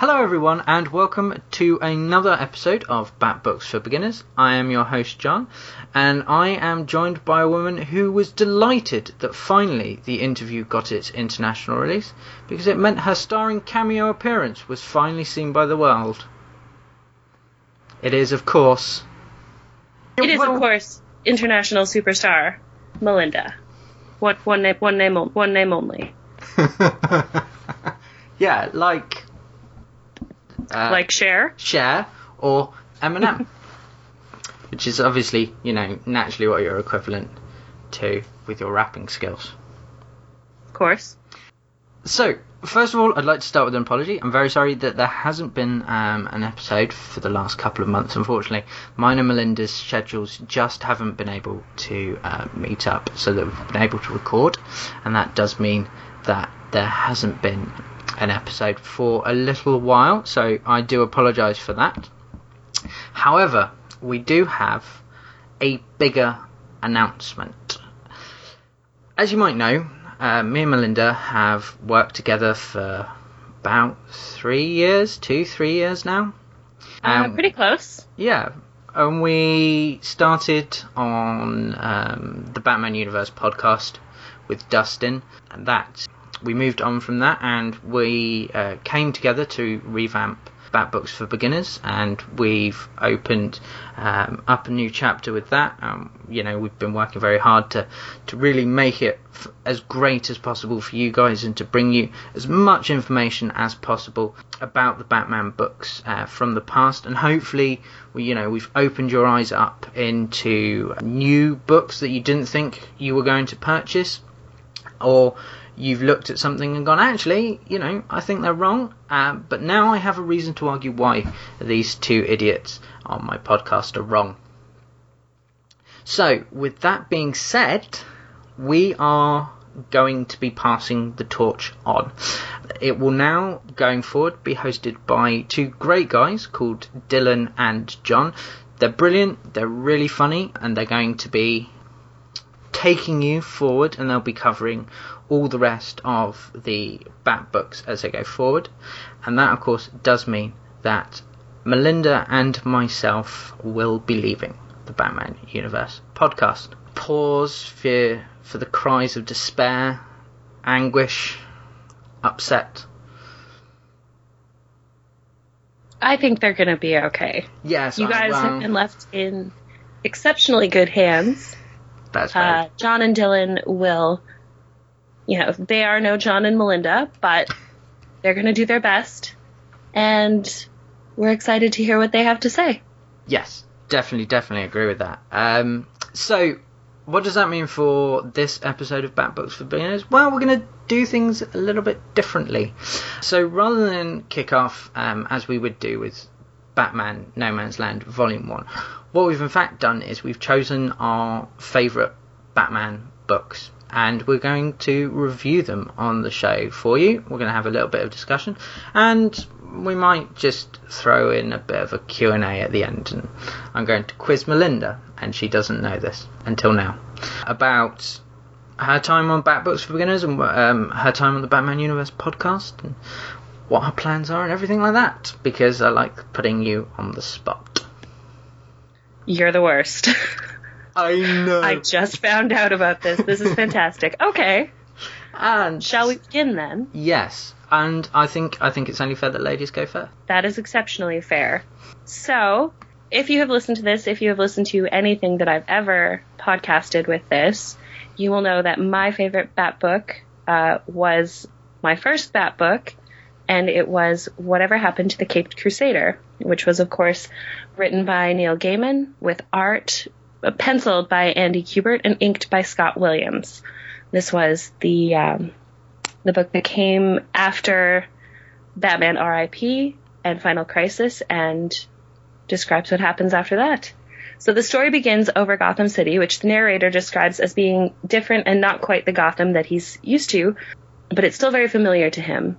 Hello, everyone, and welcome to another episode of Bat Books for Beginners. I am your host, John, and I am joined by a woman who was delighted that finally the interview got its international release because it meant her starring cameo appearance was finally seen by the world. It is, of course. It is, of course, international superstar Melinda. What one name? One name? One name only. yeah, like. Uh, like Cher. Cher or Eminem, which is obviously, you know, naturally what you're equivalent to with your rapping skills. Of course. So, first of all, I'd like to start with an apology. I'm very sorry that there hasn't been um, an episode for the last couple of months, unfortunately. Mine and Melinda's schedules just haven't been able to uh, meet up so that we've been able to record, and that does mean that there hasn't been an episode for a little while, so I do apologise for that. However, we do have a bigger announcement. As you might know, uh, me and Melinda have worked together for about three years, two, three years now. Uh, Um, pretty close. yeah, and we started on um, the Batman Universe podcast with Dustin, and that we moved on from that, and we uh, came together to revamp Bat Books for Beginners, and we've opened um, up a new chapter with that. Um, you know, we've been working very hard to to really make it f- as great as possible for you guys, and to bring you as much information as possible about the Batman books uh, from the past, and hopefully, we, you know, we've opened your eyes up into new books that you didn't think you were going to purchase, or you've looked at something and gone, actually, you know, I think they're wrong, um, but now I have a reason to argue why these two idiots on my podcast are wrong. So, with that being said, we are going to be passing the torch on. It will now, going forward, be hosted by two great guys called Dylan and John. They're brilliant, they're really funny, and they're going to be taking you forward and they'll be covering all the rest of the Bat books as they go forward. And that, of course, does mean that Melinda and myself will be leaving the Batman Universe podcast. Pause for, for the cries of despair, anguish, upset. I think they're gonna be okay. Yes, You guys well, have been left in exceptionally good hands. That's very Uh, John and Dylan will, you know, they are no John and Melinda, but they're gonna do their best, and we're excited to hear what they have to say. Yes, definitely, definitely agree with that. Um, so, what does that mean for this episode of Bat Books for Beginners? Well, we're going to do things a little bit differently. So, rather than kick off um, as we would do with Batman No Man's Land Volume 1, what we've in fact done is we've chosen our favourite Batman books and we're going to review them on the show for you. We're going to have a little bit of discussion and we might just throw in a bit of a Q&A at the end and I'm going to quiz Melinda and she doesn't know this until now about her time on Bat Books for Beginners and um, her time on the Batman Universe podcast and what her plans are and everything like that because I like putting you on the spot. You're the worst. I know. I just found out about this. This is fantastic. Okay, and shall we begin then? Yes, and I think I think it's only fair that ladies go first. That is exceptionally fair. So, if you have listened to this, if you have listened to anything that I've ever podcasted with this, you will know that my favorite Bat book uh, was my first Bat book, and it was Whatever Happened to the Caped Crusader, which was, of course, written by Neil Gaiman with art penciled by Andy Kubert and inked by Scott Williams. This was the um, the book that came after Batman R.I.P. and Final Crisis and describes what happens after that. So the story begins over Gotham City, which the narrator describes as being different and not quite the Gotham that he's used to, but it's still very familiar to him.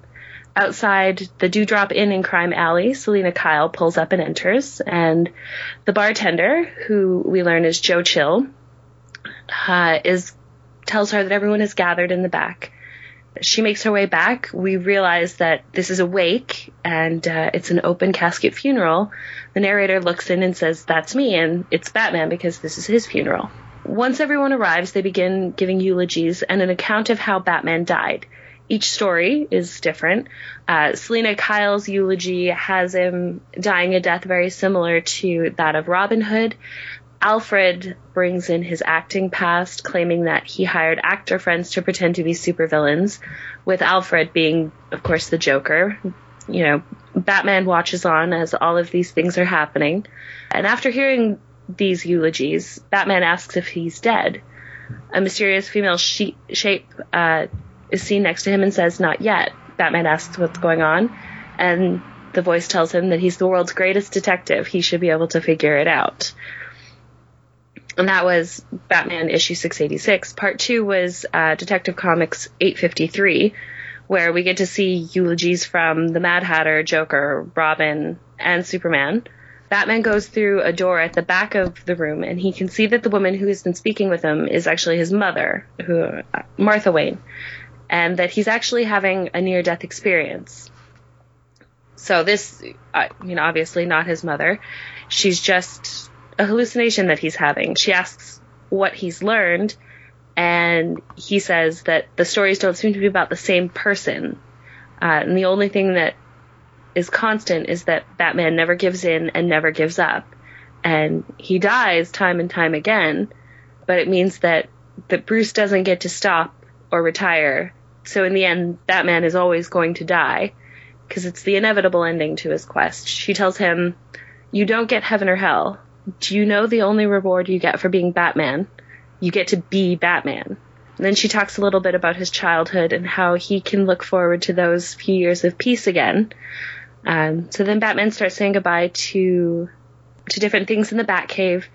Outside the Dewdrop Inn in Crime Alley, Selina Kyle pulls up and enters, and the bartender, who we learn is Joe Chill, uh, is tells her that everyone is gathered in the back. She makes her way back. We realize that this is a wake and uh, it's an open casket funeral. The narrator looks in and says, That's me, and it's Batman because this is his funeral. Once everyone arrives, they begin giving eulogies and an account of how Batman died. Each story is different. Uh, Selina Kyle's eulogy has him dying a death very similar to that of Robin Hood. Alfred brings in his acting past, claiming that he hired actor friends to pretend to be supervillains, with Alfred being, of course, the Joker. You know, Batman watches on as all of these things are happening. And after hearing these eulogies, Batman asks if he's dead. A mysterious female she- shape uh, is seen next to him and says, Not yet. Batman asks what's going on, and the voice tells him that he's the world's greatest detective. He should be able to figure it out and that was Batman issue 686. Part two was uh, Detective Comics 853, where we get to see eulogies from the Mad Hatter, Joker, Robin, and Superman. Batman goes through a door at the back of the room, and he can see that the woman who has been speaking with him is actually his mother, who uh, Martha Wayne, and that he's actually having a near-death experience. So this, you know, obviously not his mother. She's just a hallucination that he's having. She asks what he's learned, and he says that the stories don't seem to be about the same person. Uh, and the only thing that is constant is that Batman never gives in and never gives up. And he dies time and time again, but it means that, that Bruce doesn't get to stop or retire. So in the end, Batman is always going to die because it's the inevitable ending to his quest. She tells him, You don't get heaven or hell do you know the only reward you get for being Batman? You get to be Batman. And then she talks a little bit about his childhood and how he can look forward to those few years of peace again. Um, so then Batman starts saying goodbye to to different things in the Batcave,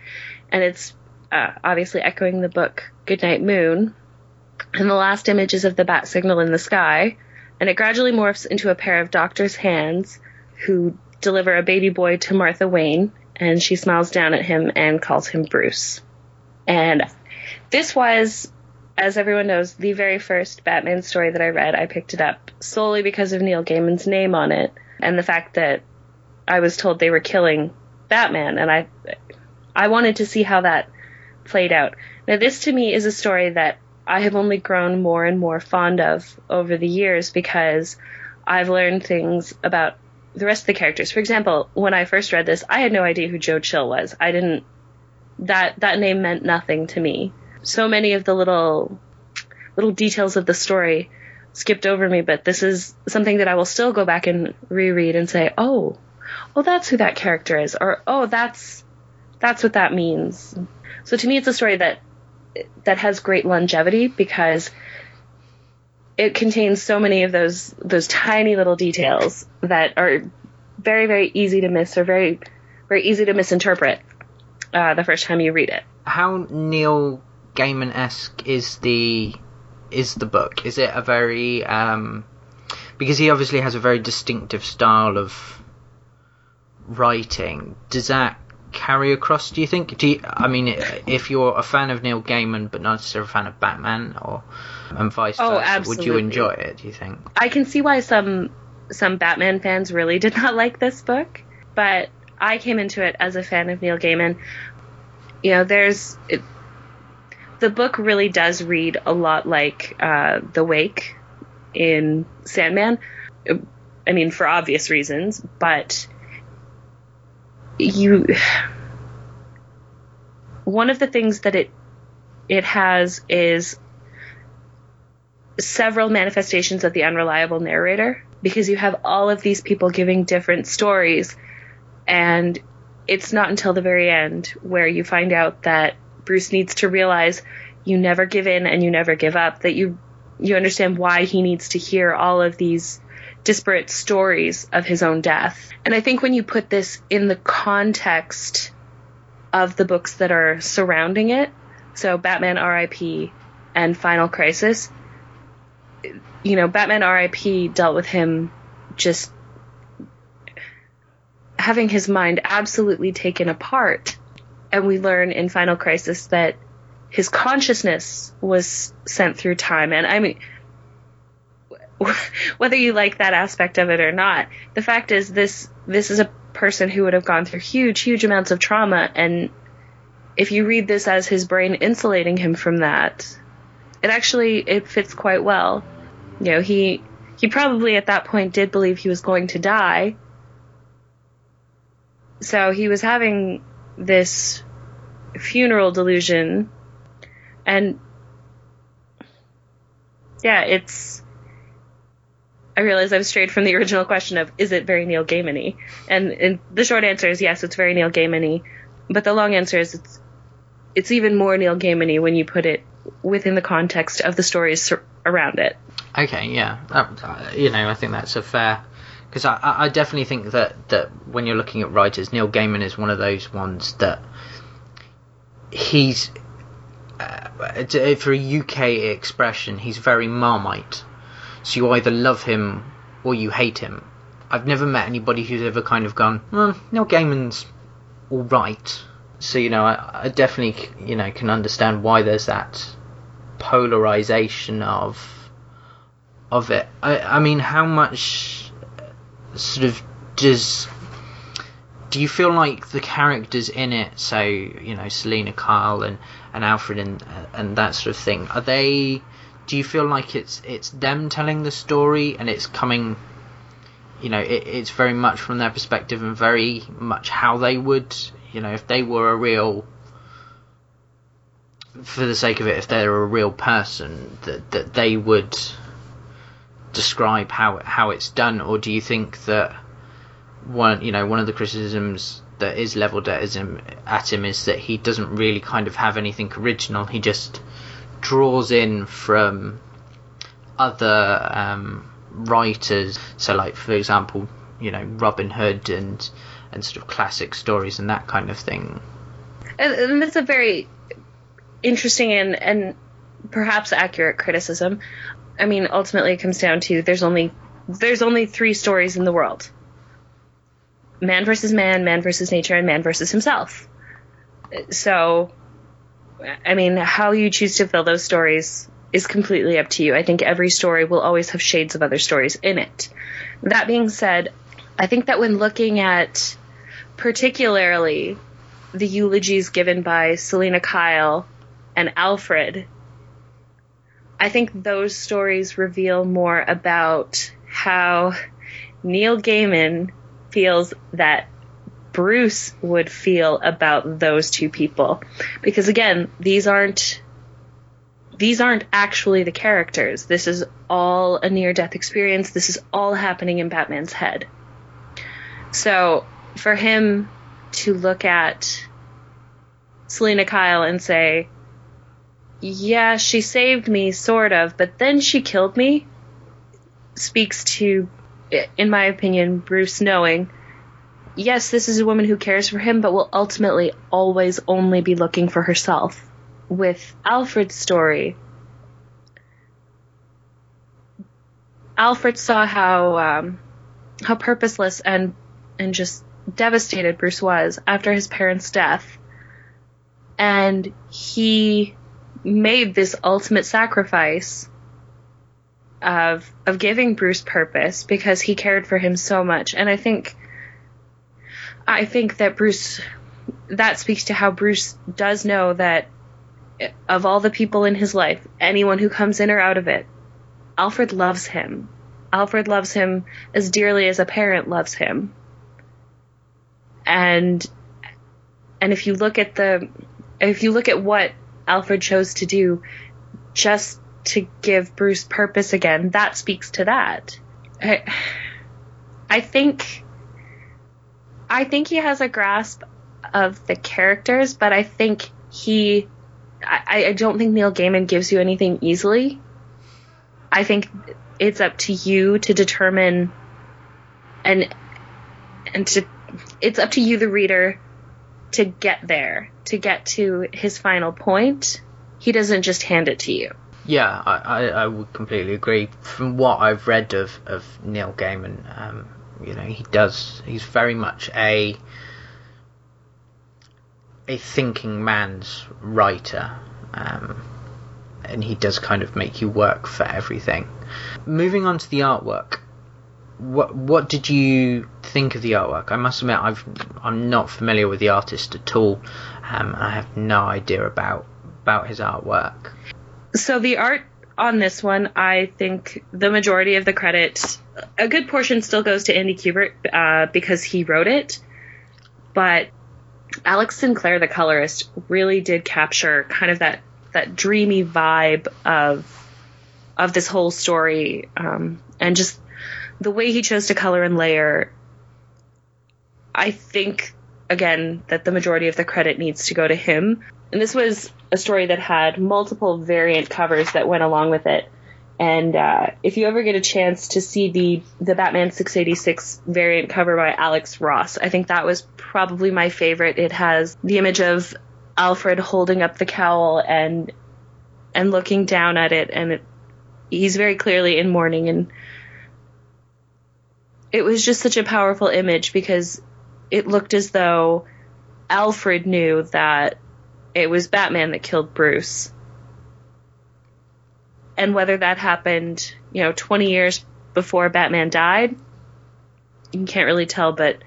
and it's uh, obviously echoing the book Goodnight Moon. And the last image is of the bat signal in the sky, and it gradually morphs into a pair of doctor's hands who deliver a baby boy to Martha Wayne, and she smiles down at him and calls him Bruce. And this was, as everyone knows, the very first Batman story that I read. I picked it up solely because of Neil Gaiman's name on it and the fact that I was told they were killing Batman, and I, I wanted to see how that played out. Now, this to me is a story that I have only grown more and more fond of over the years because I've learned things about the rest of the characters. For example, when I first read this, I had no idea who Joe Chill was. I didn't that that name meant nothing to me. So many of the little little details of the story skipped over me, but this is something that I will still go back and reread and say, "Oh, oh that's who that character is," or "Oh, that's that's what that means." So to me, it's a story that that has great longevity because it contains so many of those those tiny little details that are very very easy to miss or very very easy to misinterpret uh, the first time you read it. How Neil Gaiman esque is the is the book? Is it a very um, because he obviously has a very distinctive style of writing. Does that carry across? Do you think? Do you, I mean, if you're a fan of Neil Gaiman but not necessarily a fan of Batman, or and vice Oh, versa, would you enjoy it? Do you think? I can see why some some Batman fans really did not like this book, but I came into it as a fan of Neil Gaiman. You know, there's it, the book really does read a lot like uh, The Wake in Sandman. I mean, for obvious reasons, but you one of the things that it it has is several manifestations of the unreliable narrator because you have all of these people giving different stories and it's not until the very end where you find out that Bruce needs to realize you never give in and you never give up that you you understand why he needs to hear all of these disparate stories of his own death. And I think when you put this in the context of the books that are surrounding it, so Batman RIP and Final Crisis, you know, Batman RIP dealt with him just having his mind absolutely taken apart. And we learn in Final Crisis that his consciousness was sent through time. And I mean, whether you like that aspect of it or not, the fact is this this is a person who would have gone through huge, huge amounts of trauma, and if you read this as his brain insulating him from that, it actually it fits quite well. You know, he he probably at that point did believe he was going to die. So he was having this funeral delusion and yeah, it's I realize I've strayed from the original question of is it very Neil Gaiman and, and the short answer is yes, it's very Neil Gaiman but the long answer is it's it's even more Neil Gaiman when you put it within the context of the stories around it. Okay, yeah, uh, you know, I think that's a fair because I, I definitely think that that when you're looking at writers, Neil Gaiman is one of those ones that he's uh, for a UK expression, he's very marmite. So you either love him or you hate him. I've never met anybody who's ever kind of gone, well, Neil Gaiman's all right. So you know, I, I definitely you know can understand why there's that polarization of of it. I, I mean, how much uh, sort of does do you feel like the characters in it, so you know Selina Kyle and, and Alfred and uh, and that sort of thing, are they? Do you feel like it's it's them telling the story and it's coming, you know, it, it's very much from their perspective and very much how they would, you know, if they were a real, for the sake of it, if they're a real person, that that they would describe how how it's done, or do you think that one you know one of the criticisms that is leveled at him at him is that he doesn't really kind of have anything original. He just draws in from other um, writers. So, like for example, you know Robin Hood and and sort of classic stories and that kind of thing. And, and that's a very interesting and and perhaps accurate criticism. I mean, ultimately, it comes down to there's only there's only three stories in the world: man versus man, man versus nature, and man versus himself. So, I mean, how you choose to fill those stories is completely up to you. I think every story will always have shades of other stories in it. That being said, I think that when looking at particularly the eulogies given by Selina Kyle and Alfred I think those stories reveal more about how Neil Gaiman feels that Bruce would feel about those two people. Because again, these aren't these aren't actually the characters. This is all a near death experience. This is all happening in Batman's head. So, for him to look at Selina Kyle and say, yeah, she saved me, sort of, but then she killed me, speaks to, in my opinion, Bruce knowing, yes, this is a woman who cares for him, but will ultimately always only be looking for herself. With Alfred's story, Alfred saw how um, how purposeless and and just devastated Bruce was after his parents' death, and he made this ultimate sacrifice of of giving Bruce purpose because he cared for him so much. And I think I think that Bruce that speaks to how Bruce does know that of all the people in his life, anyone who comes in or out of it, Alfred loves him. Alfred loves him as dearly as a parent loves him. And and if you look at the if you look at what Alfred chose to do just to give Bruce purpose again, that speaks to that. I, I think I think he has a grasp of the characters, but I think he I, I don't think Neil Gaiman gives you anything easily. I think it's up to you to determine and and to it's up to you the reader to get there to get to his final point he doesn't just hand it to you Yeah, I, I, I would completely agree. From what I've read of, of Neil Gaiman, um, you know, he does. He's very much a a thinking man's writer, um, and he does kind of make you work for everything. Moving on to the artwork, what what did you think of the artwork? I must admit, I've I'm not familiar with the artist at all. Um, I have no idea about about his artwork. So the art on this one, I think the majority of the credit, a good portion still goes to Andy Kubert uh, because he wrote it, but Alex Sinclair, the colorist, really did capture kind of that that dreamy vibe of of this whole story, um, and just the way he chose to color and layer. I think again that the majority of the credit needs to go to him. And this was a story that had multiple variant covers that went along with it. And uh, if you ever get a chance to see the the Batman 686 variant cover by Alex Ross, I think that was probably my favorite. It has the image of Alfred holding up the cowl and and looking down at it, and it, he's very clearly in mourning. And it was just such a powerful image because it looked as though Alfred knew that it was Batman that killed Bruce. And whether that happened, you know, 20 years before Batman died, you can't really tell, but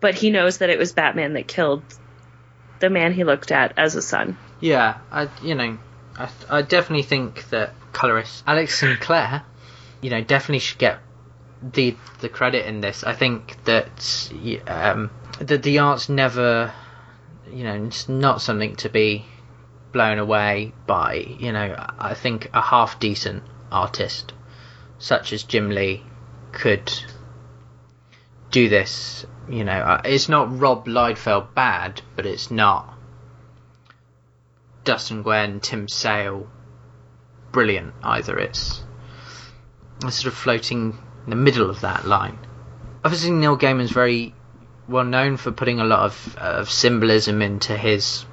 but he knows that it was Batman that killed the man he looked at as a son. Yeah, I you know, I I definitely think that colorist Alex Sinclair, you know, definitely should get the the credit in this. I think that um that the art's never, you know, it's not something to be blown away by. You know, I think a half decent artist such as Jim Lee could do this. You know, uh, it's not Rob Liefeld bad, but it's not Dustin Nguyen, Tim Sale brilliant either. It's, it's sort of floating in the middle of that line. Obviously, Neil Gaiman's very well known for putting a lot of, of symbolism into his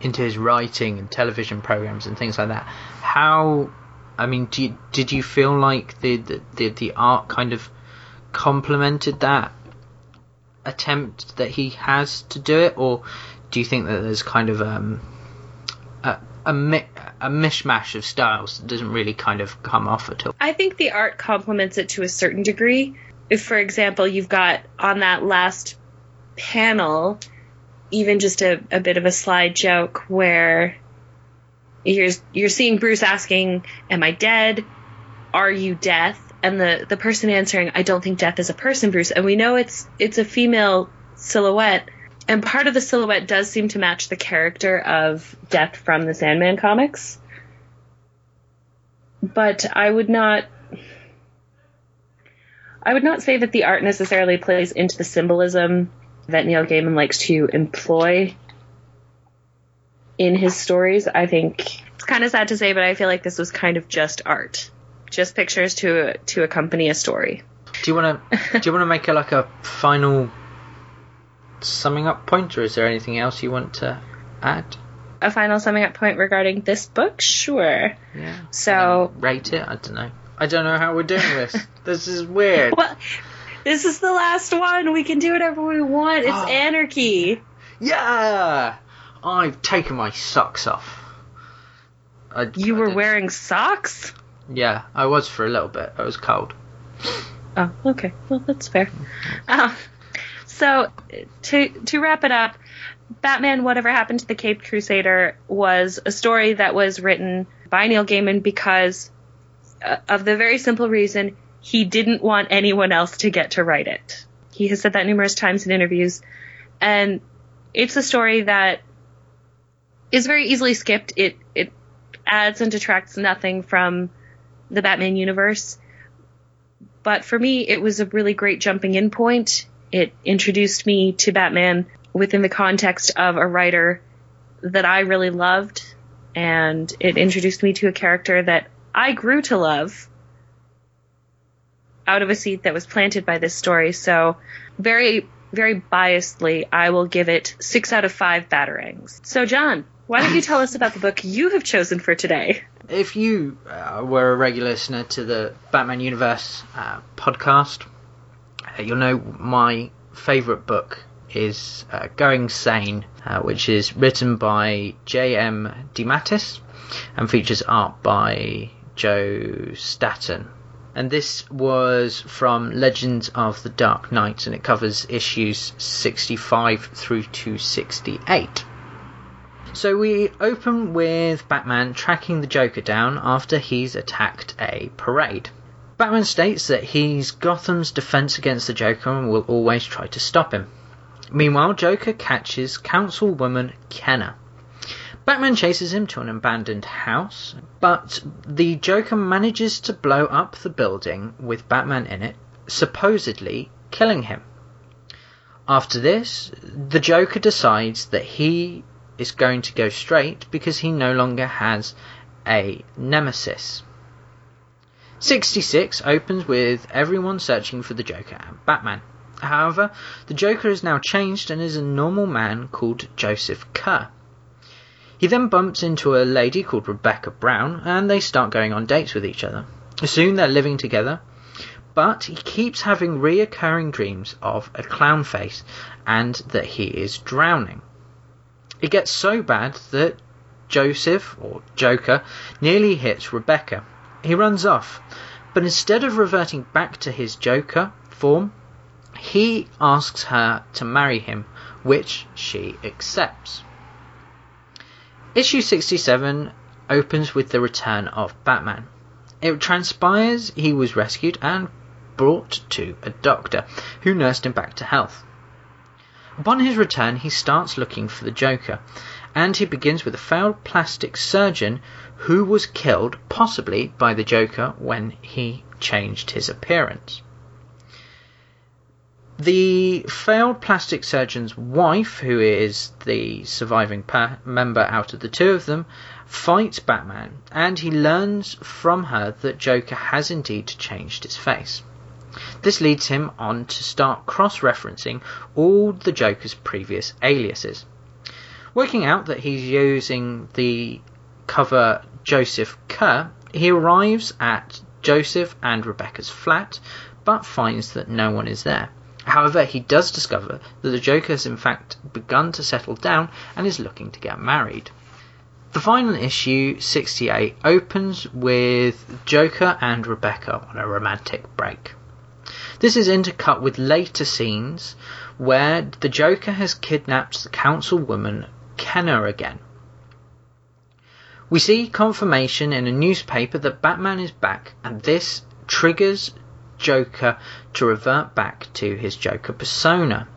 into his writing and television programs and things like that. How, I mean, you, did you feel like the, the the the art kind of complemented that attempt that he has to do it, or do you think that there's kind of um, a a, mi- a mishmash of styles that doesn't really kind of come off at all? I think the art complements it to a certain degree. If, for example, you've got on that last panel, even just a, a bit of a slide joke where you're you're seeing Bruce asking, "Am I dead? Are you death?" And the the person answering, "I don't think death is a person, Bruce." And we know it's it's a female silhouette, and part of the silhouette does seem to match the character of Death from the Sandman comics. But I would not I would not say that the art necessarily plays into the symbolism that Neil Gaiman likes to employ in his stories. I think it's kind of sad to say, but I feel like this was kind of just art, just pictures to to accompany a story. Do you want to do you want to make a, like a final summing up point, or is there anything else you want to add? A final summing up point regarding this book, sure. Yeah. So rate it. I don't know. I don't know how we're doing this. this is weird. well, this is the last one. We can do whatever we want. It's Oh. anarchy. Yeah. I've taken my socks off. I, You I were did. wearing socks? Yeah, I was for a little bit. I was cold. Oh, okay. Well, that's fair. Um, so, to to wrap it up, Batman: Whatever Happened to the Caped Crusader was a story that was written by Neil Gaiman because uh, of the very simple reason he didn't want anyone else to get to write it. He has said that numerous times in interviews, and it's a story that is very easily skipped. It it adds and detracts nothing from the Batman universe but for me, it was a really great jumping in point. It introduced me to Batman within the context of a writer that I really loved, and it introduced me to a character that I grew to love out of a seed that was planted by this story. So, very, very biasedly, I will give it six out of five batarangs. So, John, why don't you tell us about the book you have chosen for today? If you uh, were a regular listener to the Batman Universe uh, podcast, uh, you'll know my favourite book is uh, Going Sane, uh, which is written by J.M. DeMatteis and features art by Joe Staton. And this was from Legends of the Dark Knight, and it covers issues 65 through to 68. So we open with Batman tracking the Joker down after he's attacked a parade. Batman states that he's Gotham's defense against the Joker and will always try to stop him. Meanwhile, Joker catches Councilwoman Kenner. Batman chases him to an abandoned house, but the Joker manages to blow up the building with Batman in it, supposedly killing him. After this, the Joker decides that he is going to go straight because he no longer has a nemesis. 66 opens with everyone searching for the Joker and Batman. However, the Joker has now changed and is a normal man called Joseph Kerr. He then bumps into a lady called Rebecca Brown and they start going on dates with each other. Soon they're living together, but he keeps having reoccurring dreams of a clown face and that he is drowning. It gets so bad that Joseph, or Joker, nearly hits Rebecca. He runs off, but instead of reverting back to his Joker form, he asks her to marry him, which she accepts. Issue 67 opens with the return of Batman. It transpires he was rescued and brought to a doctor, who nursed him back to health. Upon his return, he starts looking for the Joker, and he begins with a failed plastic surgeon who was killed, possibly by the Joker, when he changed his appearance. The failed plastic surgeon's wife, who is the surviving pa- member out of the two of them, fights Batman, and he learns from her that Joker has indeed changed his face. This leads him on to start cross referencing all the Joker's previous aliases. Working out that he's using the cover Joseph Kerr, he arrives at Joseph and Rebecca's flat, but finds that no one is there. However, he does discover that the Joker has in fact begun to settle down and is looking to get married. The final issue, 68, opens with Joker and Rebecca on a romantic break. This is intercut with later scenes where the Joker has kidnapped the councilwoman Kenner again. We see confirmation in a newspaper that Batman is back, and this triggers Joker to revert back to his Joker persona.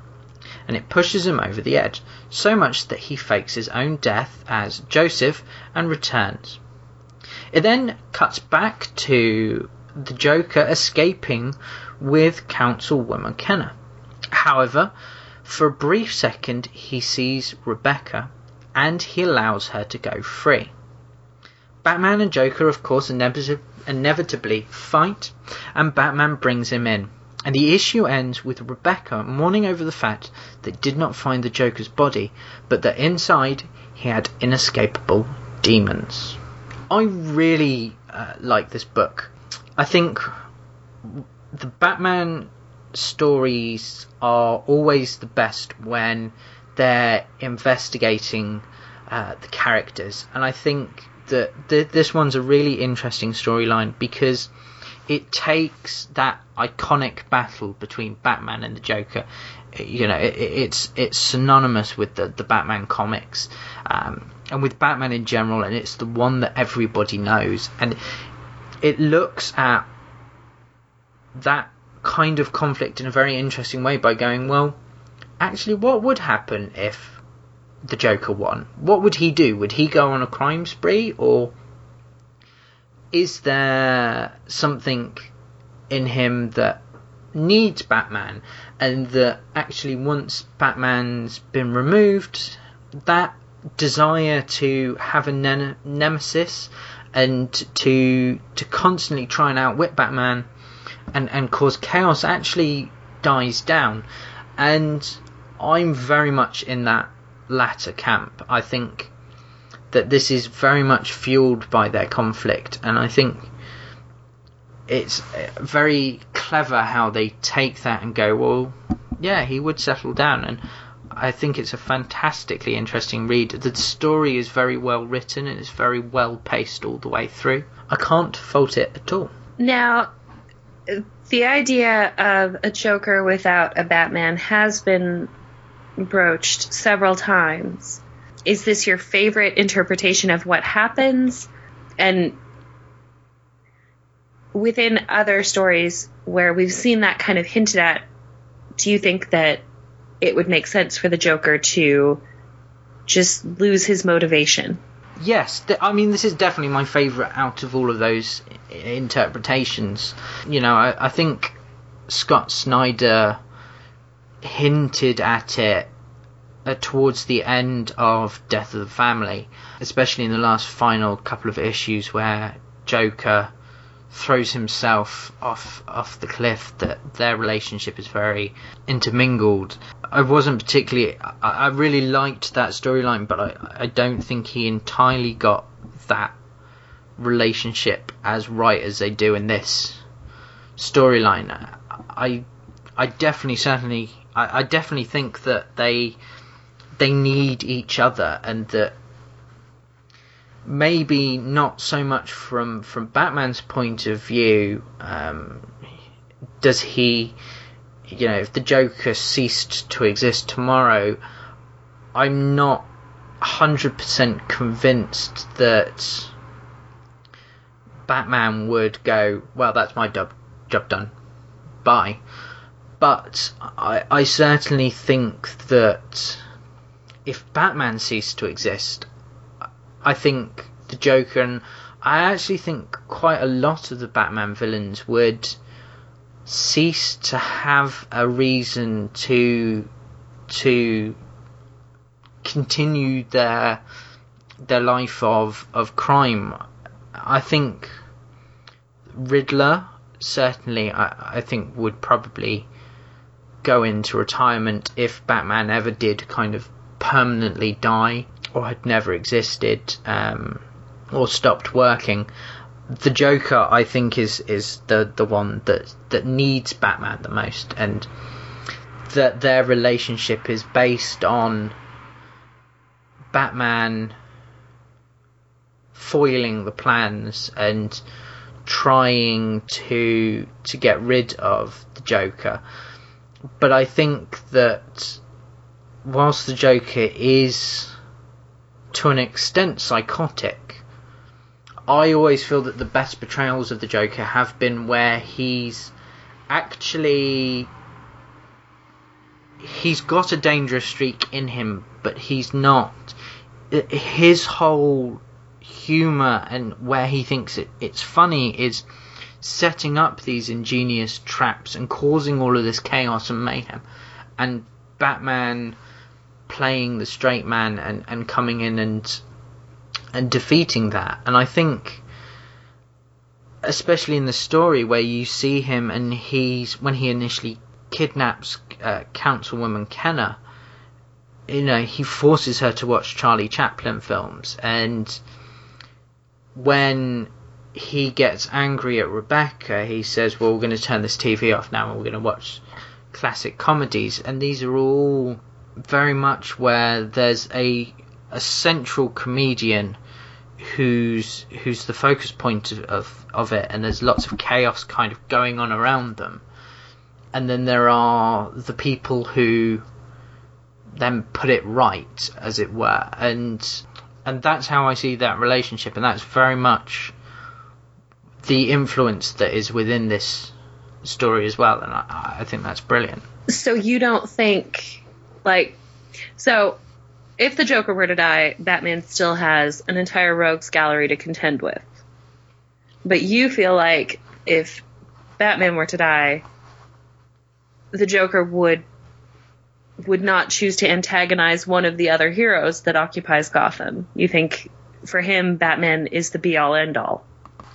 And it pushes him over the edge, so much that he fakes his own death as Joseph and returns. It then cuts back to the Joker escaping with Councilwoman Kenner. However, for a brief second, he sees Rebecca and he allows her to go free. Batman and Joker, of course, inevitably fight, and Batman brings him in. And the issue ends with Rebecca mourning over the fact that did not find the Joker's body, but that inside he had inescapable demons. I really uh, like this book. I think the Batman stories are always the best when they're investigating uh, the characters, and I think that th- this one's a really interesting storyline because it takes that iconic battle between Batman and the Joker. You know, it, it's it's synonymous with the the Batman comics, um, and with Batman in general, and it's the one that everybody knows, and it looks at that kind of conflict in a very interesting way by going, well, actually, what would happen if the Joker won? What would he do? Would he go on a crime spree, or is there something in him that needs Batman, and that actually, once Batman's been removed, that desire to have a ne- nemesis and to to constantly try and outwit Batman and and cause chaos actually dies down, and I'm very much in that latter camp. I think that this is very much fueled by their conflict, and I think it's uh, very clever how they take that and go, well, yeah, he would settle down, and I think it's a fantastically interesting read. The story is very well written and it's very well paced all the way through. I can't fault it at all. Now, the idea of a Joker without a Batman has been broached several times. Is this your favorite interpretation of what happens? And within other stories where we've seen that kind of hinted at, do you think that it would make sense for the Joker to just lose his motivation? Yes, I mean this is definitely my favourite out of all of those interpretations. You know, I, I think Scott Snyder hinted at it uh, towards the end of Death of the Family, especially in the last final couple of issues where Joker throws himself off off the cliff that their relationship is very intermingled. I wasn't particularly I, I really liked that storyline but I, I don't think he entirely got that relationship as right as they do in this storyline. I I definitely certainly I, I definitely think that they they need each other and that maybe not so much from from Batman's point of view. Um, does he, you know, if the Joker ceased to exist tomorrow, I'm not hundred percent convinced that Batman would go. Well, that's my job job done. Bye. But I, I certainly think that if Batman ceased to exist, I think the Joker and I actually think quite a lot of the Batman villains would cease to have a reason to to continue their their life of of crime. I think Riddler certainly I, I think would probably go into retirement if Batman ever did kind of permanently die or had never existed um, or stopped working. The Joker, I think, is is the the one that that needs Batman the most, and that their relationship is based on Batman foiling the plans and trying to to get rid of the Joker. But I think that whilst the Joker is to an extent psychotic, I always feel that the best portrayals of the Joker have been where he's actually he's got a dangerous streak in him, but he's not. His whole humor and where he thinks it, it's funny is setting up these ingenious traps and causing all of this chaos and mayhem. And Batman playing the straight man and, and coming in and and defeating that. And I think especially in the story where you see him and he's when he initially kidnaps uh, Councilwoman Kenner, you know, he forces her to watch Charlie Chaplin films and when he gets angry at Rebecca, he says, "Well, we're going to turn this TV off now, and we're going to watch classic comedies." And these are all very much where there's a a central comedian who's who's the focus point of, of, of it and there's lots of chaos kind of going on around them and then there are the people who then put it right as it were and and that's how I see that relationship and that's very much the influence that is within this story as well and I, I think that's brilliant So you don't think like so if the Joker were to die, Batman still has an entire rogues gallery to contend with. But you feel like if Batman were to die, the Joker would would not choose to antagonize one of the other heroes that occupies Gotham. You think for him Batman is the be all end all.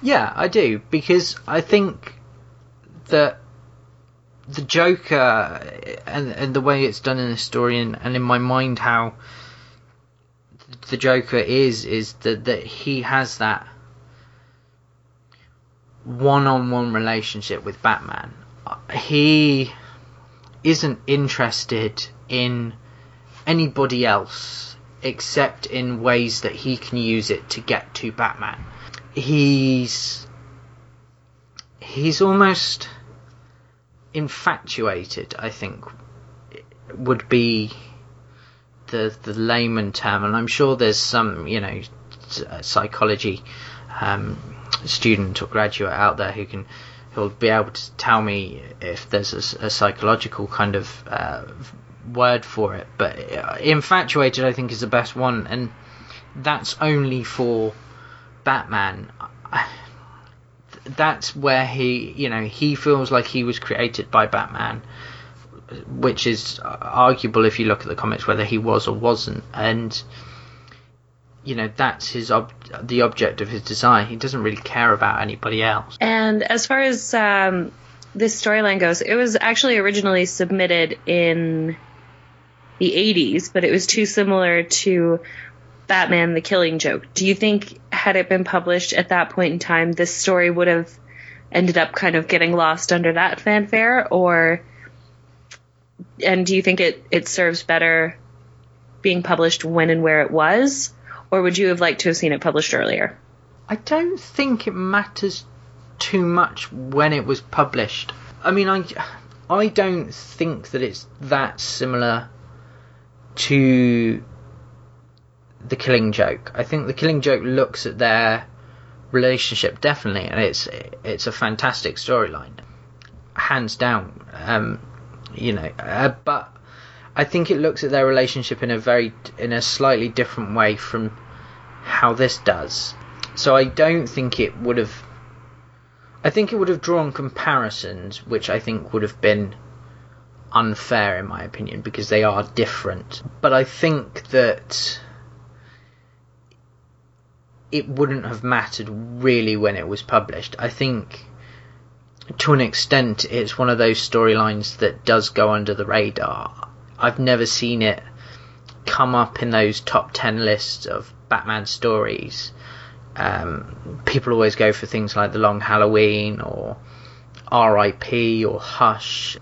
Yeah, I do because I think that the Joker and and the way it's done in the story and, and in my mind how the Joker is is that that he has that one-on-one relationship with Batman. He isn't interested in anybody else except in ways that he can use it to get to Batman. He's he's almost infatuated, I think would be the the layman term, and I'm sure there's some you know psychology um, student or graduate out there who can who'll be able to tell me if there's a, a psychological kind of uh, word for it. But uh, infatuated, I think, is the best one, and that's only for Batman. That's where he, you know, he feels like he was created by Batman, which is arguable if you look at the comics whether he was or wasn't, and you know that's his ob- the object of his design. He doesn't really care about anybody else. And as far as um, this storyline goes, it was actually originally submitted in the 80s, but it was too similar to Batman: The Killing Joke. Do you think had it been published at that point in time, this story would have ended up kind of getting lost under that fanfare, or and do you think it it serves better being published when and where it was? or would you have liked to have seen it published earlier? I don't think it matters too much when it was published. I mean, I I don't think that it's that similar to the Killing Joke. I think the Killing Joke looks at their relationship definitely, and it's it's a fantastic storyline, hands down. Um, you know, uh, but I think it looks at their relationship in a very in a slightly different way from how this does. So I don't think it would have. I think it would have drawn comparisons, which I think would have been unfair in my opinion because they are different. But I think that it wouldn't have mattered really when it was published. I think to an extent it's one of those storylines that does go under the radar. I've never seen it come up in those top 10 lists of Batman stories. Um, people always go for things like The Long Halloween or R.I.P. or Hush,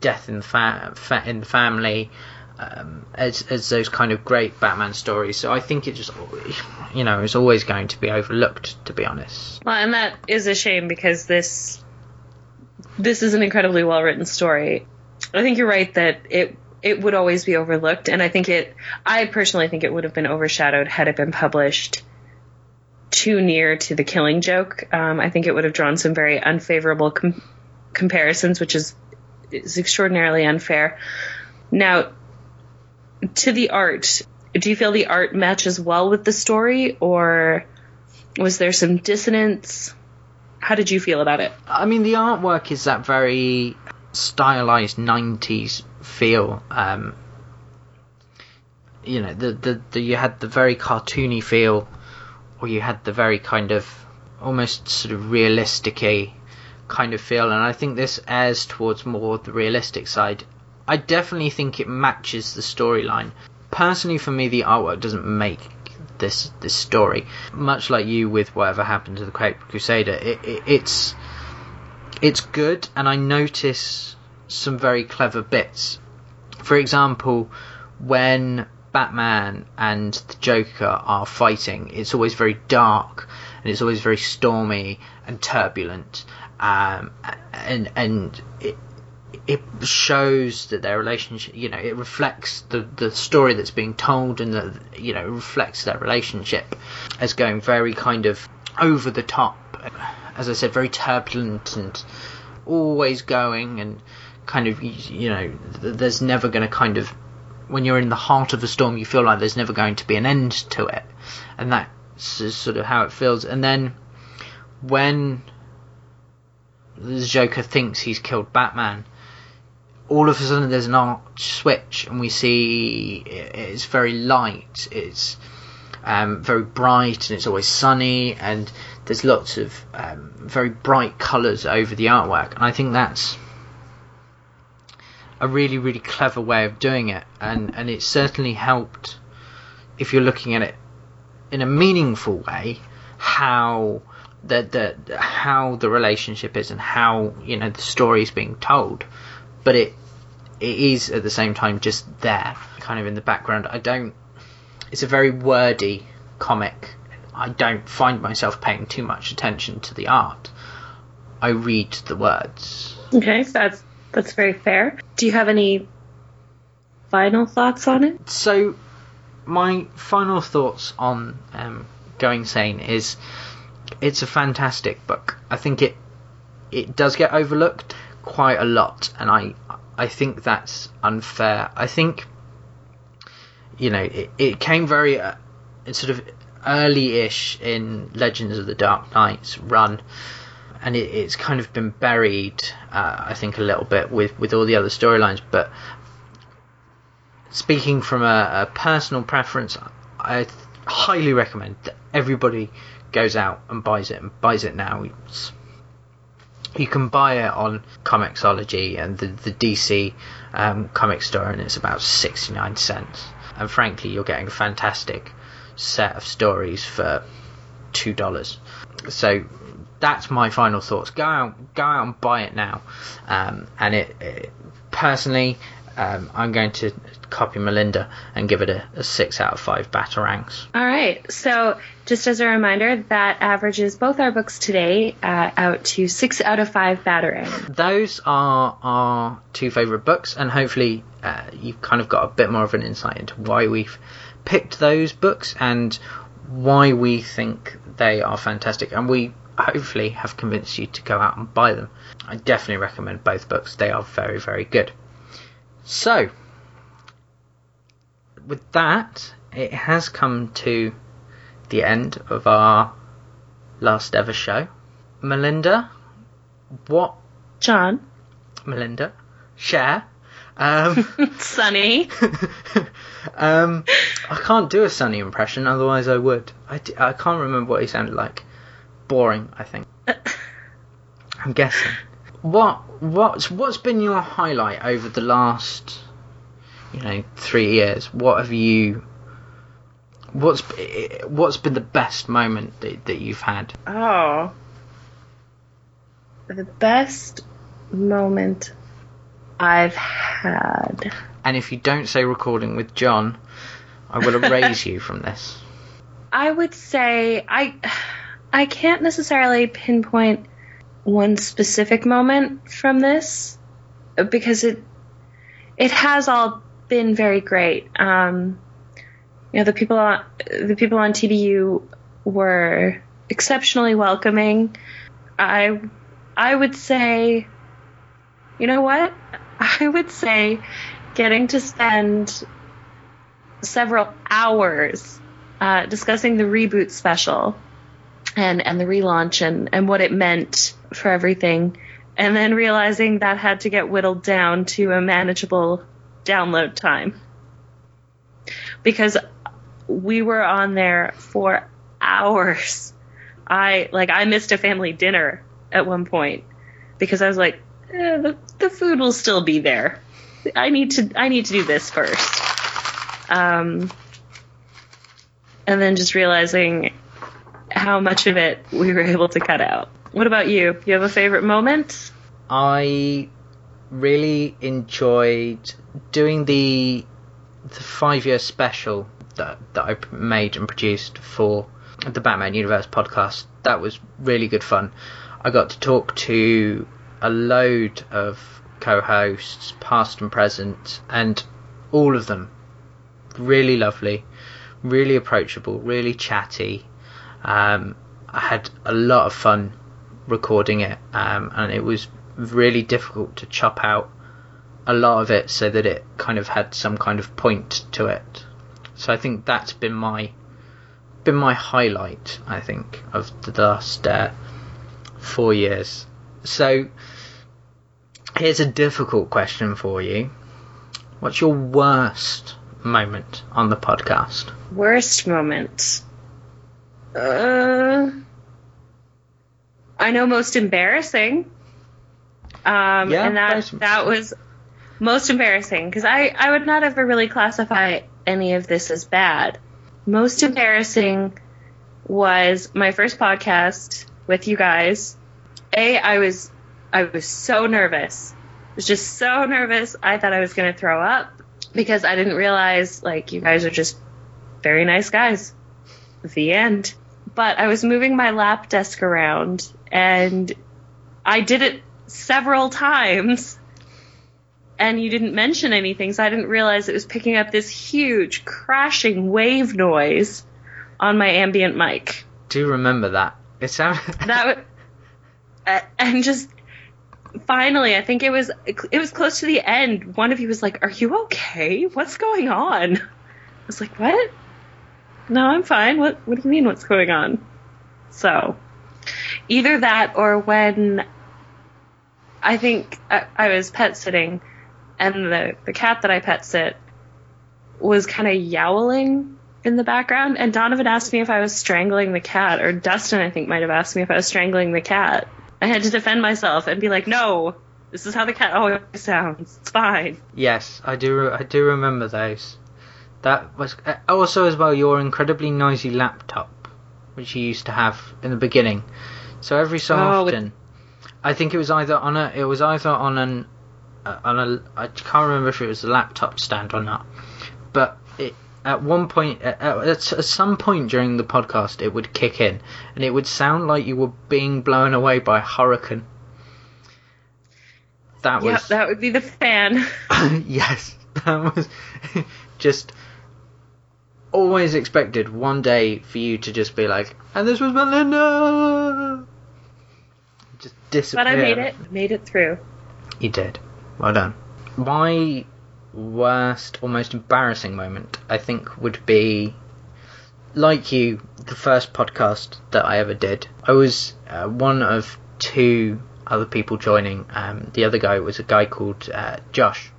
Death in the, fa- in the Family. Um, as as those kind of great Batman stories. So I think it just, you know, is always going to be overlooked, to be honest. Well, and that is a shame because this this is an incredibly well written story. I think you're right that it it would always be overlooked, and I think it. I personally think it would have been overshadowed had it been published too near to the Killing Joke. Um, I think it would have drawn some very unfavorable com- comparisons, which is is extraordinarily unfair. Now, to the art, do you feel the art matches well with the story, or was there some dissonance? How did you feel about it? I mean, the artwork is that very stylized 90s feel. Um, you know, the, the, the you had the very cartoony feel, or you had the very kind of almost sort of realistic kind of feel, and I think this airs towards more the realistic side. I definitely think it matches the storyline. Personally, for me, the artwork doesn't make this this story. Much like you with whatever happened to the Crusader, it, it, it's it's good, and I notice some very clever bits. For example, when Batman and the Joker are fighting, it's always very dark and it's always very stormy and turbulent, um, and and it it shows that their relationship, you know, it reflects the the story that's being told, and that you know reflects their relationship as going very kind of over the top, as I said, very turbulent and always going and kind of you know there's never going to kind of when you're in the heart of a storm you feel like there's never going to be an end to it. And that's sort of how it feels. And then when the Joker thinks he's killed Batman all of a sudden there's an arc switch and we see it's very light it's um, very bright and it's always sunny and there's lots of um, very bright colours over the artwork, and I think that's a really really clever way of doing it, and and it certainly helped if you're looking at it in a meaningful way how the the how the relationship is and how you know the story is being told, but it it is at the same time just there, kind of in the background. I don't. It's a very wordy comic. I don't find myself paying too much attention to the art. I read the words. Okay, that's that's very fair. Do you have any final thoughts on it? So, my final thoughts on um, Going Sane is it's a fantastic book. I think it it does get overlooked quite a lot, and I I think that's unfair. I think you know it, it came very uh, sort of early-ish in Legends of the Dark Knight's run, and it, it's kind of been buried. Uh, I think a little bit with with all the other storylines, but speaking from a, a personal preference, I highly recommend that everybody goes out and buys it and buys it now. It's, you can buy it on Comixology and the, the DC um, comic store, and it's about 69 cents. And frankly, you're getting a fantastic set of stories for $2. So that's my final thoughts. Go out, go out and buy it now. Um, and it, it personally, um, I'm going to copy Melinda and give it a, a, six out of five batarangs. All right. So, just as a reminder, that averages both our books today uh, out to six out of five batarangs. Those are our two favourite books, and hopefully, uh, you've kind of got a bit more of an insight into why we've picked those books and why we think they are fantastic. And we hopefully have convinced you to go out and buy them. I definitely recommend both books. They are very, very good. So, with that, it has come to the end of our last ever show. Melinda, what? John. Melinda, share. Um, Sunny. um, I can't do a Sunny impression, otherwise I would. I d- I can't remember what he sounded like. Boring, I think. I'm guessing. What what's what's been your highlight over the last you know three years? What have you? What's what's been the best moment that, that you've had? Oh, the best moment I've had. And if you don't say recording with John, I will erase you from this. I would say I I can't necessarily pinpoint one specific moment from this because it it has all been very great. Um, you know, the people on the people on TBU were exceptionally welcoming. I I would say, you know what? I would say getting to spend several hours uh, discussing the reboot special and and the relaunch and and what it meant for everything and then realizing that had to get whittled down to a manageable download time because we were on there for hours i like i missed a family dinner at one point because i was like eh, the, the food will still be there i need to i need to do this first um and then just realizing how much of it we were able to cut out. What about you? You have a favorite moment? I really enjoyed doing the the five year special that that I made and produced for the Batman Universe podcast. That was really good fun. I got to talk to a load of co-hosts, past and present, and all of them really lovely, really approachable, really chatty. Um, I had a lot of fun recording it, um, and it was really difficult to chop out a lot of it so that it kind of had some kind of point to it. So I think that's been my been my highlight. I think of the last uh, four years. So here's a difficult question for you. What's your worst moment on the podcast? Worst moment. Uh, I know most embarrassing. Um, Yeah, and that that was most embarrassing because I I would not ever really classify any of this as bad. Most embarrassing was my first podcast with you guys. A I was I was so nervous. I was just so nervous. I thought I was going to throw up because I didn't realize like you guys are just very nice guys. The end. But I was moving my lap desk around and I did it several times and you didn't mention anything, so I didn't realize it was picking up this huge crashing wave noise on my ambient mic. Do remember that? It sounded. That w- and just finally, I think it was it was close to the end. One of you was like, "Are you okay? What's going on?" I was like, "What? No, I'm fine. What What do you mean? What's going on?" So, either that or when I think I, I was pet sitting, and the the cat that I pet sit was kind of yowling in the background, and Donovan asked me if I was strangling the cat, or Dustin I think might have asked me if I was strangling the cat. I had to defend myself and be like, "No, this is how the cat always sounds. It's fine." Yes, I do. Re- I do remember those. That was uh, also as well your incredibly noisy laptop, which you used to have in the beginning. So every so Oh, often, I think it was either on a. It was either on an. Uh, on a. I can't remember if it was a laptop stand or not, but it. At one point, at, at, some point during the podcast, it would kick in, and it would sound like you were being blown away by a hurricane. That Yep, was that would be the fan. yes, that was just always expected one day for you to just be like, and this was Melinda. Just disappear. but I made it. Made it through. You did. Well done. My worst or most embarrassing moment, I think, would be like you, the first podcast that I ever did. I was uh, one of two other people joining. Um, the other guy was a guy called uh, Josh.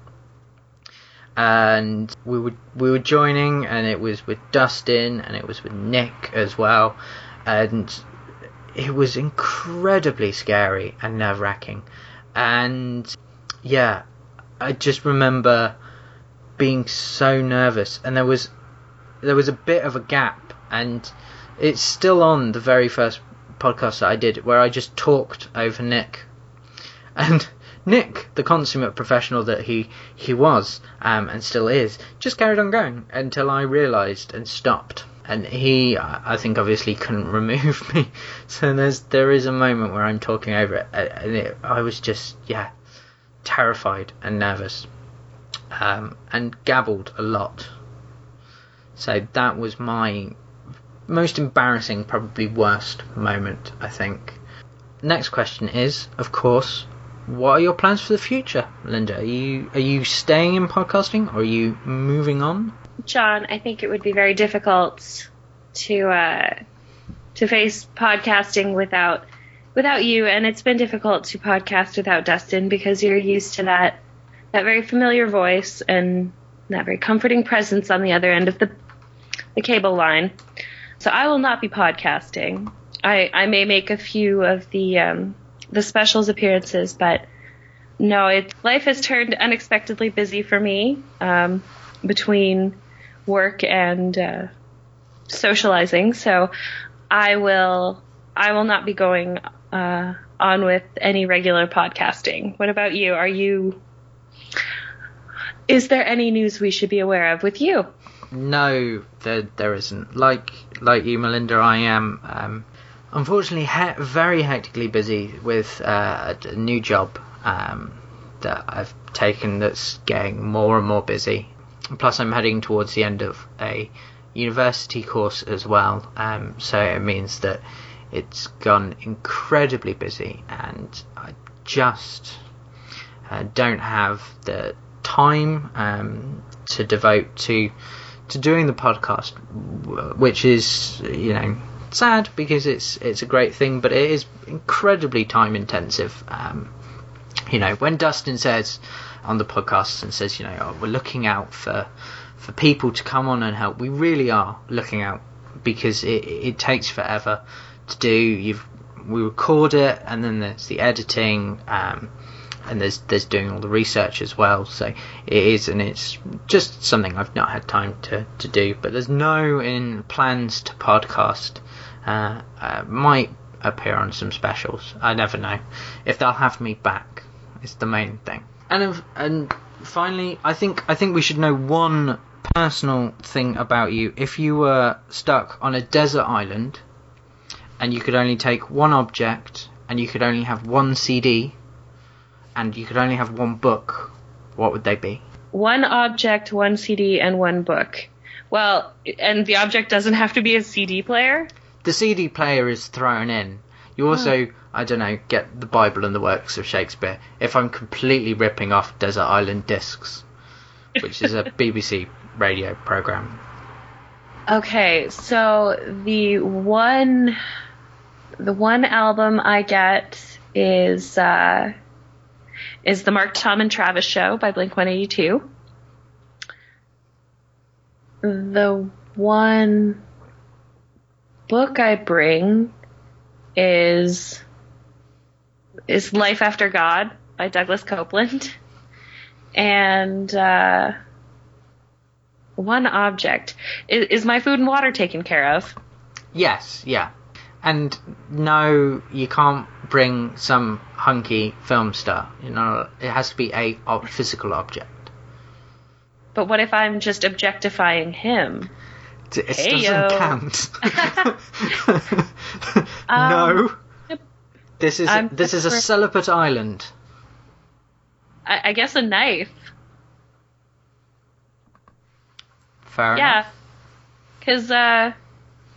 And we were we were joining, and it was with Dustin, and it was with Nick as well, and it was incredibly scary and nerve wracking. And yeah, I just remember being so nervous, and there was there was a bit of a gap, and it's still on the very first podcast that I did where I just talked over Nick, and Nick, the consummate professional that he he was um, and still is, just carried on going until I realised and stopped. And he, I think, obviously couldn't remove me. So there's there is a moment where I'm talking over it, and it, I was just yeah, terrified and nervous, um, and gabbled a lot. So that was my most embarrassing, probably worst moment, I think. Next question is, of course, what are your plans for the future, Linda? Are you are you staying in podcasting or are you moving on? John, I think it would be very difficult to uh, to face podcasting without without you, and it's been difficult to podcast without Dustin because you're used to that that very familiar voice and that very comforting presence on the other end of the the cable line. So I will not be podcasting. I I may make a few of the um, the specials appearances, but no, it life has turned unexpectedly busy for me um, between work and uh, socializing. So I will I will not be going uh, on with any regular podcasting. What about you? Are you? Is there any news we should be aware of with you? No, there there isn't. Like like you, Melinda, I am um, unfortunately he- very hectically busy with uh, a new job um, that I've taken that's getting more and more busy. Plus, I'm heading towards the end of a university course as well, um, so it means that it's gone incredibly busy, and I just uh, don't have the time um, to devote to to doing the podcast, which is you know sad because it's it's a great thing, but it is incredibly time intensive. Um, you know, when Dustin says on the podcast and says, you know, oh, we're looking out for for people to come on and help, we really are looking out because it it takes forever to do. You've we record it, and then there's the editing, um, and there's there's doing all the research as well. So it is, and it's just something I've not had time to, to do. But there's no in plans to podcast. Uh, uh, might appear on some specials. I never know if they'll have me back. Is the main thing. And and finally, I think I think we should know one personal thing about you. If you were stuck on a desert island and you could only take one object and you could only have one CD and you could only have one book, what would they be? One object, one CD, and one book. Well, and the object doesn't have to be a CD player. The CD player is thrown in. You also, I don't know, get the Bible and the works of Shakespeare. If I'm completely ripping off Desert Island Discs, which is a BBC radio program. Okay, so the one the one album I get is uh, is the Mark Tom and Travis show by Blink 182. The one book I bring is is Life After God by Douglas Coupland. And uh, one object. Is, is my food and water taken care of? Yes, yeah. And no, you can't bring some hunky film star. You know, it has to be a physical object. But what if I'm just objectifying him? It Heyo. doesn't count. Um, no. This is I'm this is a just- celibate island. I, I guess a knife. Fair Yeah. enough. Because, uh,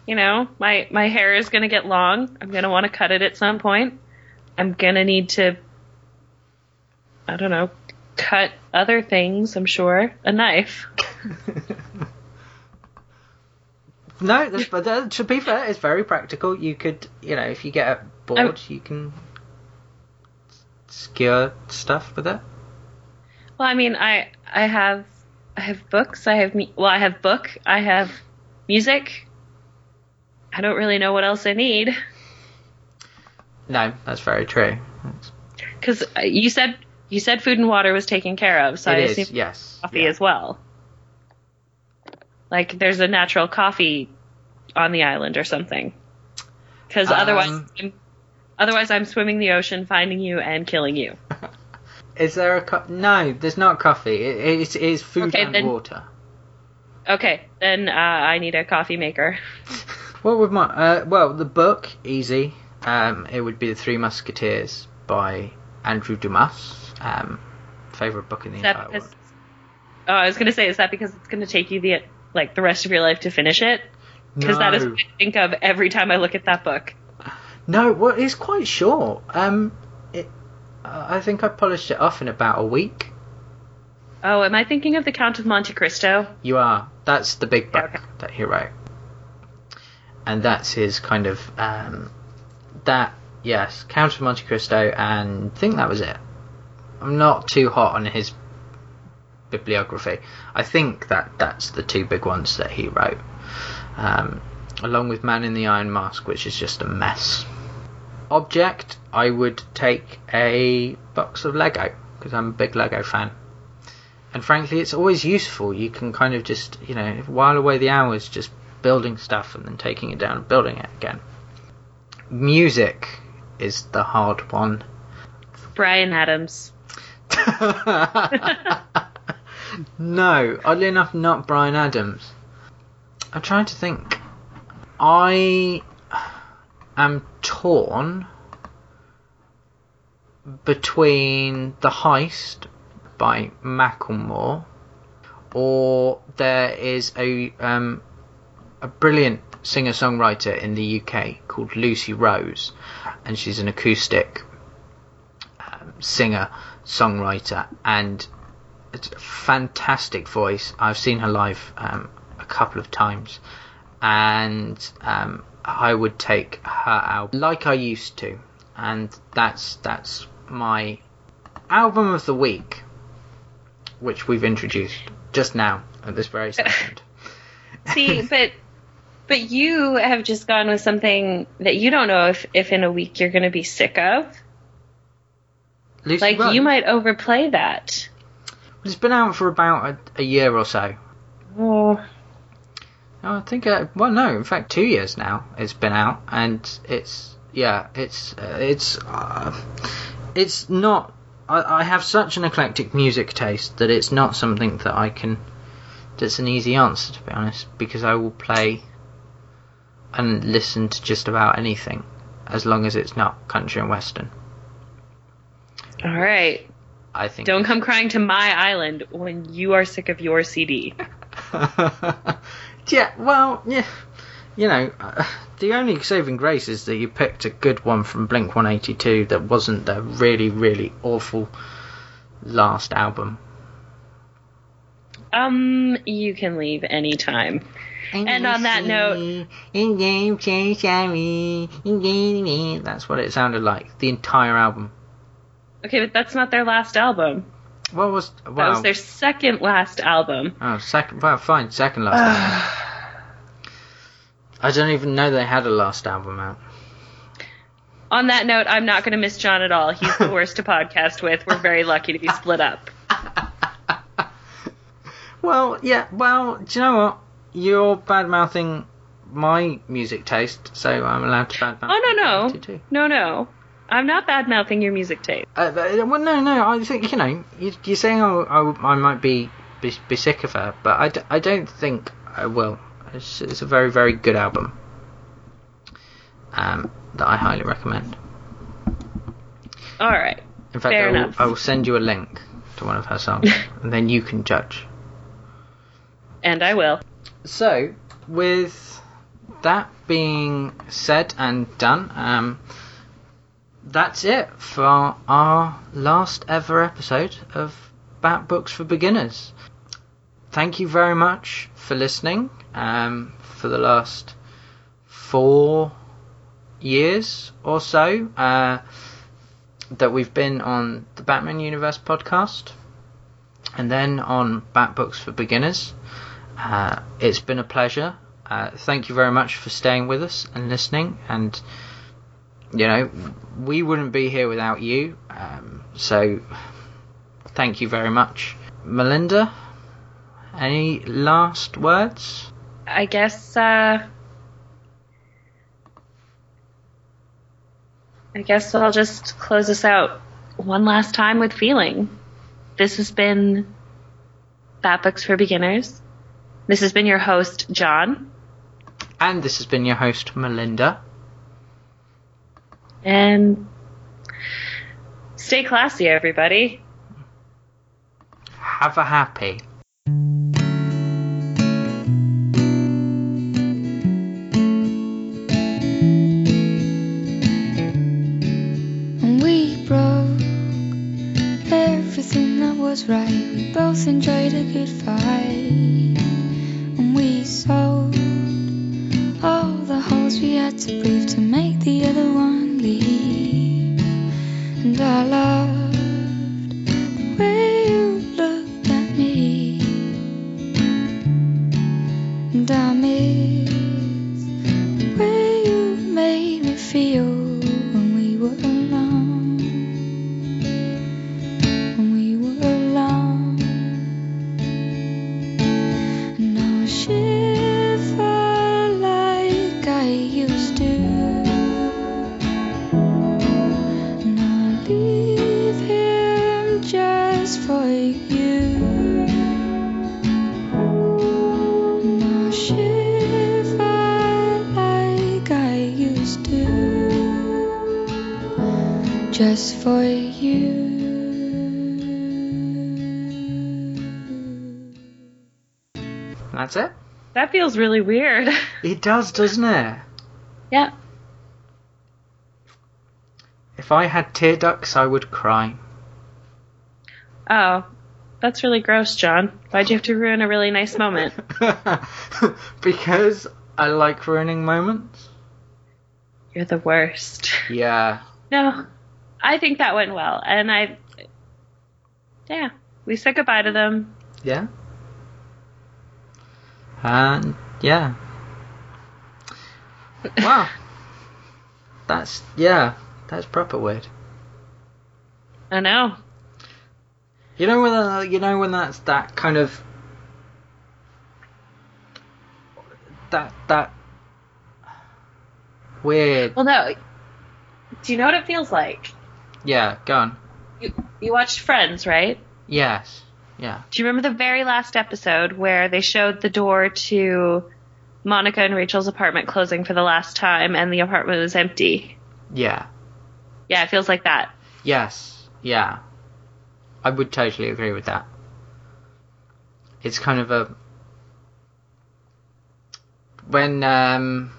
you know, my, my hair is going to get long. I'm going to want to cut it at some point. I'm going to need to, I don't know, cut other things, I'm sure. A knife. No, that's, but that, to be fair, it's very practical. You could, you know, if you get bored, Oh. you can skewer stuff with it. Well, I mean, I I have I have books. I have me. Well, I have book. I have music. I don't really know what else I need No, that's very true. because uh, you said you said food and water was taken care of, so I it assume yes. coffee yeah. as well. Like there's a natural coffee on the island or something. Because otherwise, Um, I'm, otherwise I'm swimming the ocean, finding you and killing you. Is there a co- no? There's not coffee. It, it's, it is food Okay, and then- water. Okay, then uh, I need a coffee maker. What would my uh, well the book easy. Um, it would be the Three Musketeers by Andrew Dumas. Um, favorite book in the Is entire because? world. Oh, I was gonna say, is that because it's gonna take you the like the rest of your life to finish it? Because that is what I think of every time I look at that book. No, well, it's quite short. Um, it, uh, I think I polished it off in about a week. Oh, am I thinking of the Count of Monte Cristo? You are. That's the big book okay. that he wrote, and that's his kind of um, that. Yes, Count of Monte Cristo, and I think that was it. I'm not too hot on his bibliography. I think that that's the two big ones that he wrote, um, along with Man in the Iron Mask, which is just a mess. Object, I would take a box of Lego because I'm a big Lego fan. And frankly, it's always useful. You can kind of just, you know, while away the hours just building stuff and then taking it down and building it again. Music is the hard one. Bryan Adams. no, oddly enough, not Bryan Adams. I'm trying to think. I am torn between The Heist by Macklemore or there is a um, a brilliant singer songwriter in the UK called Lucy Rose, and she's an acoustic um, singer songwriter and it's a fantastic voice. I've seen her live um, a couple of times, and um, I would take her out like I used to, and that's that's my album of the week, which we've introduced just now at this very second. See, but But you have just gone with something that you don't know if, if in a week you're going to be sick of. Lucy Like, Rowe. you might overplay that. It's been out for about a, a year or so. Oh, Oh, I think, uh, well, no, in fact, two years now it's been out, and it's, yeah, it's, uh, it's, uh, it's not, I, I have such an eclectic music taste that it's not something that I can, that's an easy answer, to be honest, because I will play and listen to just about anything, as long as it's not country and western. all right. I think. Don't come crying to my island when you are sick of your CD. yeah, well, yeah, you know, uh, the only saving grace is that you picked a good one from Blink 182 that wasn't the really, really awful last album. Um, you can leave anytime. And on that note- that's what it sounded like. The entire album. Okay, but that's not their last album. What was That was their second last album. oh, second. Well, fine, second last. album. I don't even know they had a last album out. On that note, I'm not going to miss John at all. He's the worst to podcast with. We're very lucky to be split up. Well, yeah. Well, do you know what? You're bad mouthing my music taste, so I'm allowed to bad mouth. Oh no no no no! I'm not bad mouthing your music tape. Uh, uh, well, no, no. I think you know you, you're saying I, I, I might be, be be sick of her, but I, d- I don't think I will. It's, it's a very very good album. Um, that I highly recommend. All right. In fact, Fair I will. I will send you a link to one of her songs, and then you can judge. And I will. So, with that being said and done, um, that's it for our last ever episode of Bat Books for Beginners. Thank you very much for listening um, for the last four years or so uh, that we've been on the Batman Universe podcast and then on Bat Books for Beginners. Uh, it's been a pleasure. Uh, thank you very much for staying with us and listening. And you know, we wouldn't be here without you. Um, so, thank you very much, Melinda. Any last words? I guess. uh... I guess I'll just close this out one last time with feeling. This has been Bat Books for Beginners. This has been your host, John. And this has been your host, Melinda. And stay classy, everybody. Have a happy. Just for you. That's it. That feels really weird. It does, doesn't it? yeah. If I had tear ducts, I would cry. Oh, that's really gross, John. Why'd you have to ruin a really nice moment? because I like ruining moments. You're the worst. Yeah. No, I think that went well, and I, yeah, we said goodbye to them. Yeah. And yeah. Wow. That's yeah. That's proper weird. I know. You know when uh, you know when that's that kind of that that weird. Well, no. Do you know what it feels like? Yeah, go on. You you watched Friends, right? Yes. Yeah. Do you remember the very last episode where they showed the door to Monica and Rachel's apartment closing for the last time and the apartment was empty? Yeah. Yeah, it feels like that. Yes. Yeah. I would totally agree with that. It's kind of a when um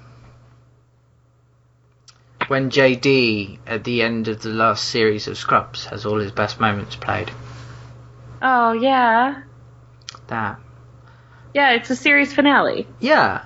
when JD at the end of the last series of Scrubs has all his best moments played. Oh, yeah. That. Yeah, it's a series finale. Yeah.